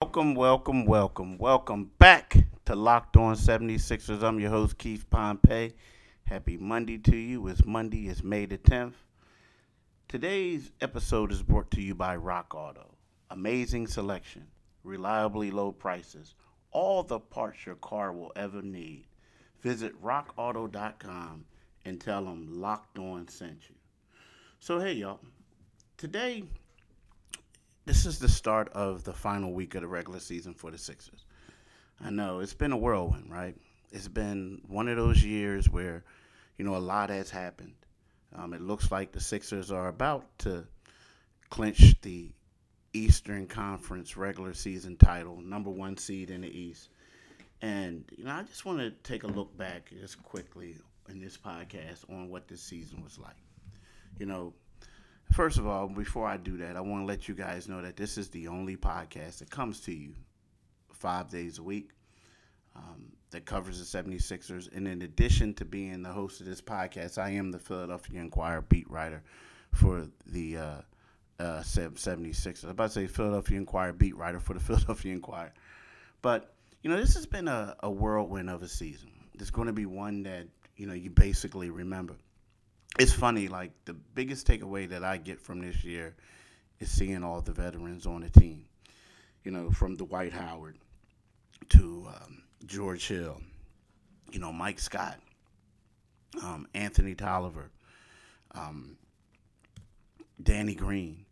Welcome, welcome, welcome, welcome back to Locked On 76ers. I'm your host, Keith Pompey. Happy Monday to you. It's Monday, it's May the 10th. Today's episode is brought to you by Rock Auto. Amazing selection, reliably low prices, all the parts your car will ever need. Visit rockauto.com and tell them Locked On sent you. So, hey, y'all. Today, this is the start of the final week of the regular season for the Sixers. I know it's been a whirlwind, right? It's been one of those years where, you know, a lot has happened. Um, it looks like the Sixers are about to clinch the Eastern Conference regular season title, number one seed in the East. And, you know, I just want to take a look back just quickly in this podcast on what this season was like. You know, First of all, before I do that, I want to let you guys know that this is the only podcast that comes to you five days a week um, that covers the 76ers. And in addition to being the host of this podcast, I am the Philadelphia Inquirer beat writer for the uh, uh, 76ers. I'm about to say Philadelphia Inquirer beat writer for the Philadelphia Inquirer. But, you know, this has been a, a whirlwind of a season. It's going to be one that, you know, you basically remember it's funny. Like the biggest takeaway that I get from this year is seeing all the veterans on the team. You know, from Dwight Howard to um, George Hill, you know, Mike Scott, um, Anthony Tolliver, um, Danny Green.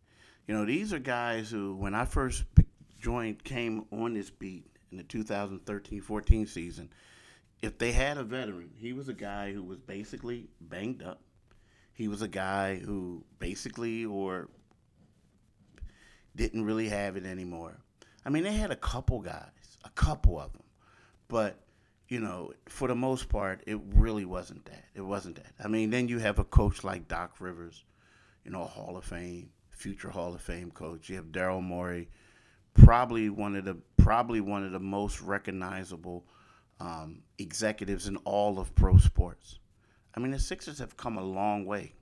You know, these are guys who, when I first joined, came on this beat in the 2013-14 season. If they had a veteran, he was a guy who was basically banged up he was a guy who basically or didn't really have it anymore. I mean, they had a couple guys, a couple of them, but you know, for the most part, it really wasn't that. It wasn't that. I mean, then you have a coach like Doc Rivers, you know, Hall of Fame, future Hall of Fame coach. You have Daryl Morey, probably one of the probably one of the most recognizable um, executives in all of pro sports. I mean, the Sixers have come a long way,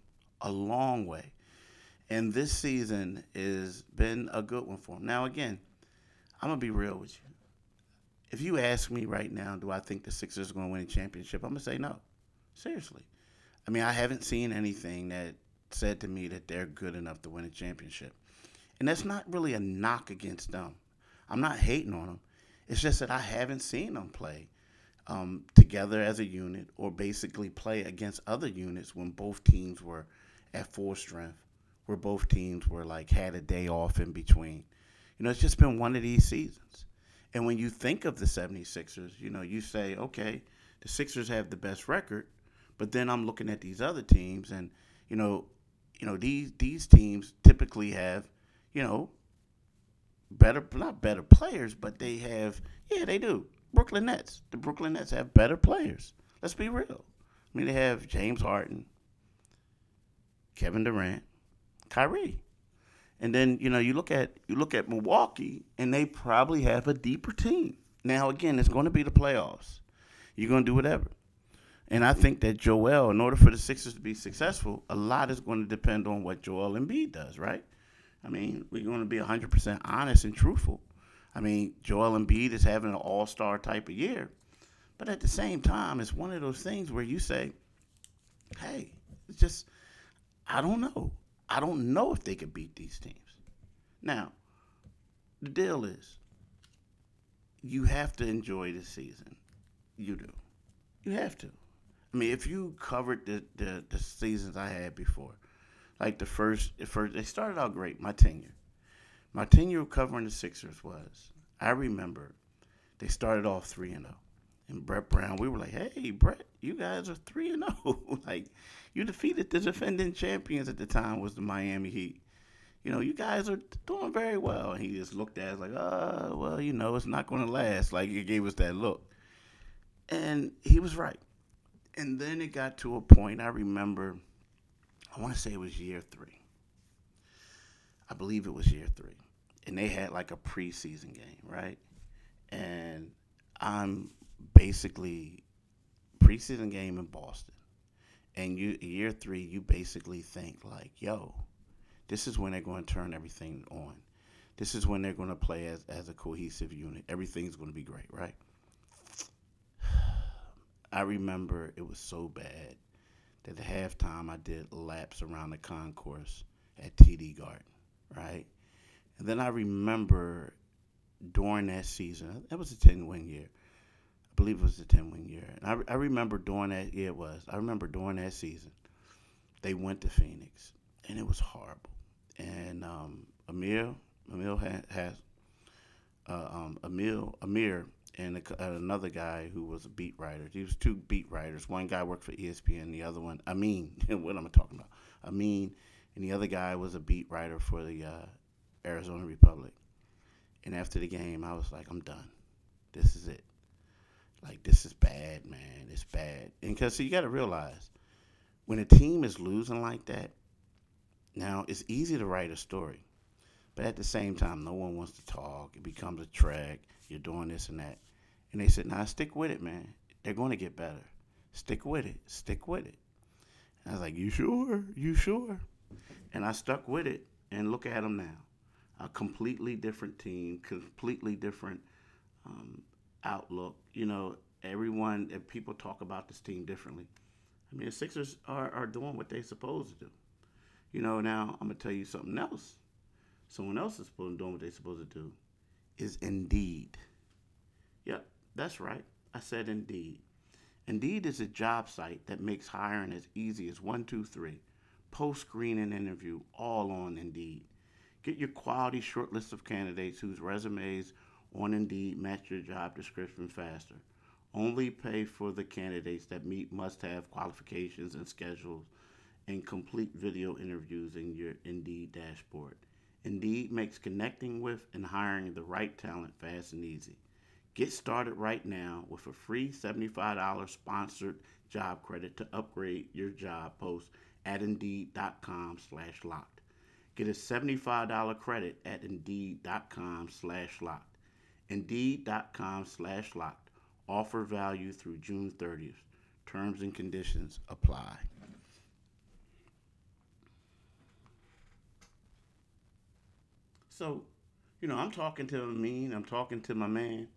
a long way. And this season has been a good one for them. Now, again, I'm going to be real with you. If you ask me right now, do I think the Sixers are going to win a championship? I'm going to say no. Seriously. I mean, I haven't seen anything that said to me that they're good enough to win a championship. And that's not really a knock against them. I'm not hating on them. It's just that I haven't seen them play um, together as a unit or basically play against other units when both teams were at full strength, where both teams were like had a day off in between. You know, it's just been one of these seasons. And when you think of the 76ers, you know, you say, okay, the Sixers have the best record, but then I'm looking at these other teams and, you know, you know, these these teams typically have, you know, better not better players, but they have yeah, they do. Brooklyn Nets. The Brooklyn Nets have better players. Let's be real. I mean, they have James Harden, Kevin Durant, Kyrie. And then, you know, you look at you look at Milwaukee and they probably have a deeper team. Now again, it's going to be the playoffs. You're going to do whatever. And I think that Joel, in order for the Sixers to be successful, a lot is going to depend on what Joel Embiid does, right? I mean, we're going to be 100% honest and truthful. I mean, Joel Embiid is having an all star type of year. But at the same time, it's one of those things where you say, hey, it's just, I don't know. I don't know if they could beat these teams. Now, the deal is, you have to enjoy the season. You do. You have to. I mean, if you covered the, the, the seasons I had before, like the first, the first, they started out great, my tenure. My tenure covering the Sixers was, I remember they started off 3 and 0. And Brett Brown, we were like, hey, Brett, you guys are 3 and 0. like, you defeated the defending champions at the time, was the Miami Heat. You know, you guys are doing very well. And he just looked at us like, uh, well, you know, it's not going to last. Like, he gave us that look. And he was right. And then it got to a point, I remember, I want to say it was year three. I believe it was year three and they had like a preseason game, right? And I'm basically preseason game in Boston. And you year three, you basically think like, yo, this is when they're going to turn everything on. This is when they're going to play as, as a cohesive unit. Everything's going to be great, right? I remember it was so bad that at halftime I did laps around the concourse at TD Garden, right? And then I remember during that season, that was a 10 win year. I believe it was a 10 win year. And I, I remember during that, yeah, it was. I remember during that season, they went to Phoenix, and it was horrible. And um, Emil, Emil has, has uh, um, Emil, Amir, and a, another guy who was a beat writer. He was two beat writers. One guy worked for ESPN, the other one, I mean, what am I talking about? I mean, and the other guy was a beat writer for the uh, Arizona Republic. And after the game, I was like, I'm done. This is it. Like, this is bad, man. It's bad. And because so you got to realize when a team is losing like that, now it's easy to write a story. But at the same time, no one wants to talk. It becomes a track. You're doing this and that. And they said, nah, stick with it, man. They're going to get better. Stick with it. Stick with it. And I was like, you sure? You sure? And I stuck with it. And look at them now a completely different team, completely different um, outlook. You know, everyone, and people talk about this team differently. I mean, the Sixers are, are doing what they're supposed to do. You know, now I'm going to tell you something else. Someone else is doing what they're supposed to do is Indeed. Yep, that's right. I said Indeed. Indeed is a job site that makes hiring as easy as one, two, three. Post screening interview, all on Indeed. Get your quality short list of candidates whose resumes on Indeed match your job description faster. Only pay for the candidates that meet must have qualifications and schedules and complete video interviews in your Indeed dashboard. Indeed makes connecting with and hiring the right talent fast and easy. Get started right now with a free $75 sponsored job credit to upgrade your job post at indeed.com slash locked. Get a $75 credit at Indeed.com slash locked. Indeed.com slash locked. Offer value through June 30th. Terms and conditions apply. So, you know, I'm talking to Amin, I'm talking to my man.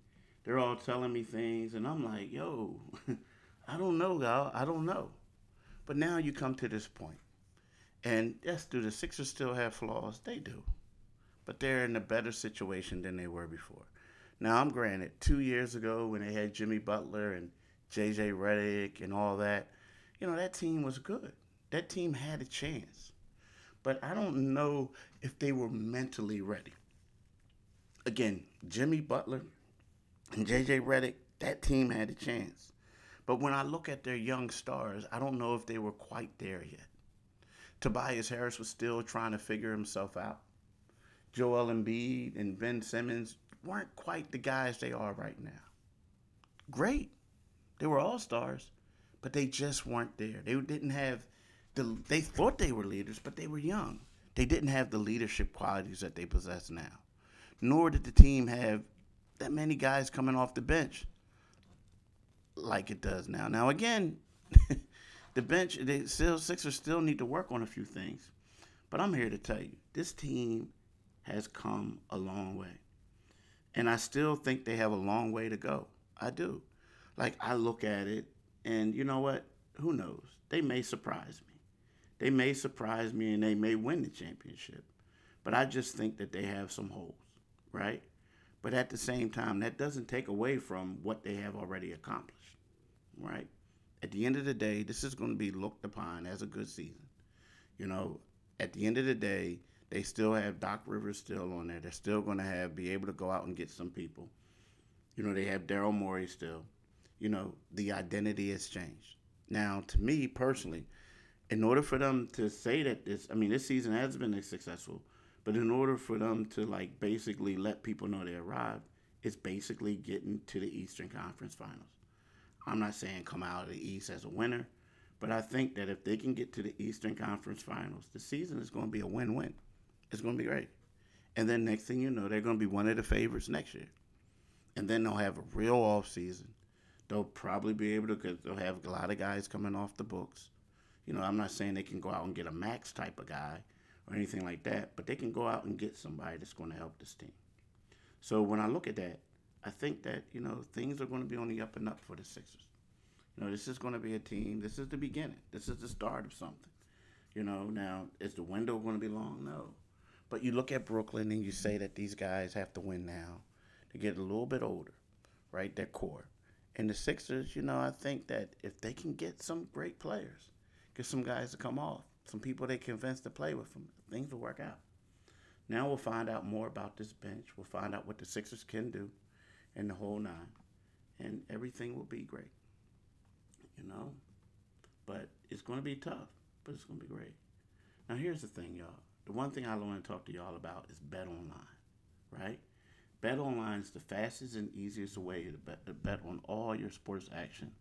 They're all telling me things, and I'm like, yo, I don't know, y'all. I don't know. But now you come to this point. And yes, do the Sixers still have flaws? They do. But they're in a better situation than they were before. Now, I'm granted, two years ago when they had Jimmy Butler and JJ Redick and all that, you know, that team was good. That team had a chance. But I don't know if they were mentally ready. Again, Jimmy Butler and JJ Redick, that team had a chance. But when I look at their young stars, I don't know if they were quite there yet. Tobias Harris was still trying to figure himself out. Joel Embiid and Ben Simmons weren't quite the guys they are right now. Great. They were all stars, but they just weren't there. They didn't have the they thought they were leaders, but they were young. They didn't have the leadership qualities that they possess now. Nor did the team have that many guys coming off the bench like it does now. Now again, the bench, the still Sixers still need to work on a few things. But I'm here to tell you, this team has come a long way. And I still think they have a long way to go. I do. Like I look at it and you know what? Who knows? They may surprise me. They may surprise me and they may win the championship. But I just think that they have some holes, right? But at the same time, that doesn't take away from what they have already accomplished, right? at the end of the day, this is going to be looked upon as a good season. You know, at the end of the day, they still have Doc Rivers still on there. They're still going to have be able to go out and get some people. You know, they have Daryl Morey still. You know, the identity has changed. Now, to me personally, in order for them to say that this, I mean, this season has been successful, but in order for them to like basically let people know they arrived, it's basically getting to the Eastern Conference Finals. I'm not saying come out of the East as a winner, but I think that if they can get to the Eastern Conference Finals, the season is going to be a win-win. It's going to be great. And then next thing you know, they're going to be one of the favorites next year. And then they'll have a real off season. They'll probably be able to because they'll have a lot of guys coming off the books. You know, I'm not saying they can go out and get a max type of guy or anything like that, but they can go out and get somebody that's going to help this team. So when I look at that, I think that you know things are going to be on the up and up for the Sixers. You know, this is going to be a team. This is the beginning. This is the start of something. You know, now is the window going to be long? No, but you look at Brooklyn and you say that these guys have to win now to get a little bit older, right? Their core. And the Sixers, you know, I think that if they can get some great players, get some guys to come off, some people they convince to play with them, things will work out. Now we'll find out more about this bench. We'll find out what the Sixers can do and the whole nine. And everything will be great. You know? But it's going to be tough, but it's going to be great. Now, here's the thing, y'all. The one thing I want to talk to y'all about is Bet Online, right? Bet Online is the fastest and easiest way to bet, to bet on all your sports action.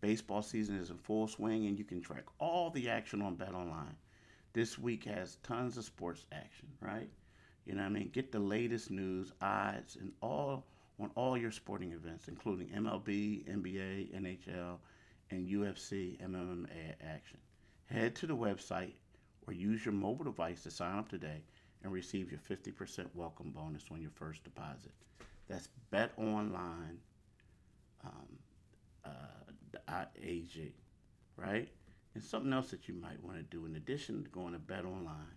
Baseball season is in full swing, and you can track all the action on Bet Online. This week has tons of sports action, right? You know what I mean? Get the latest news, odds, and all on all your sporting events, including MLB, NBA, NHL, and UFC MMA action. Head to the website or use your mobile device to sign up today and receive your 50% welcome bonus on your first deposit. That's Bet Online uh, AG, right? And something else that you might want to do in addition to going to Bet Online,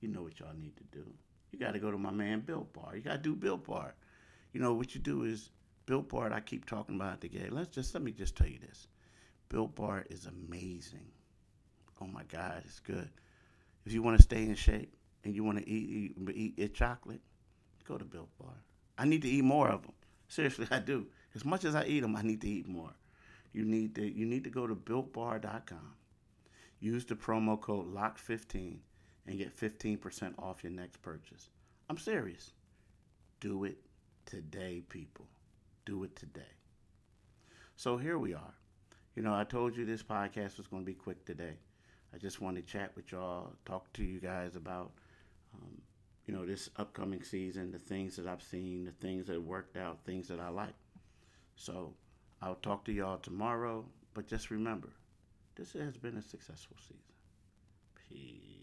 you know what y'all need to do. You got to go to my man Built Bar. You got to do Built Bar. You know what you do is Built Bar. I keep talking about it today. Let's just let me just tell you this. Built Bar is amazing. Oh my God, it's good. If you want to stay in shape and you want to eat, eat, eat, eat chocolate, go to Built Bar. I need to eat more of them. Seriously, I do. As much as I eat them, I need to eat more. You need to you need to go to builtbar.com. Use the promo code LOCK15 and get 15% off your next purchase. I'm serious. Do it today, people. Do it today. So here we are. You know, I told you this podcast was going to be quick today. I just wanted to chat with y'all, talk to you guys about, um, you know, this upcoming season, the things that I've seen, the things that worked out, things that I like. So I'll talk to y'all tomorrow, but just remember, this has been a successful season. Peace.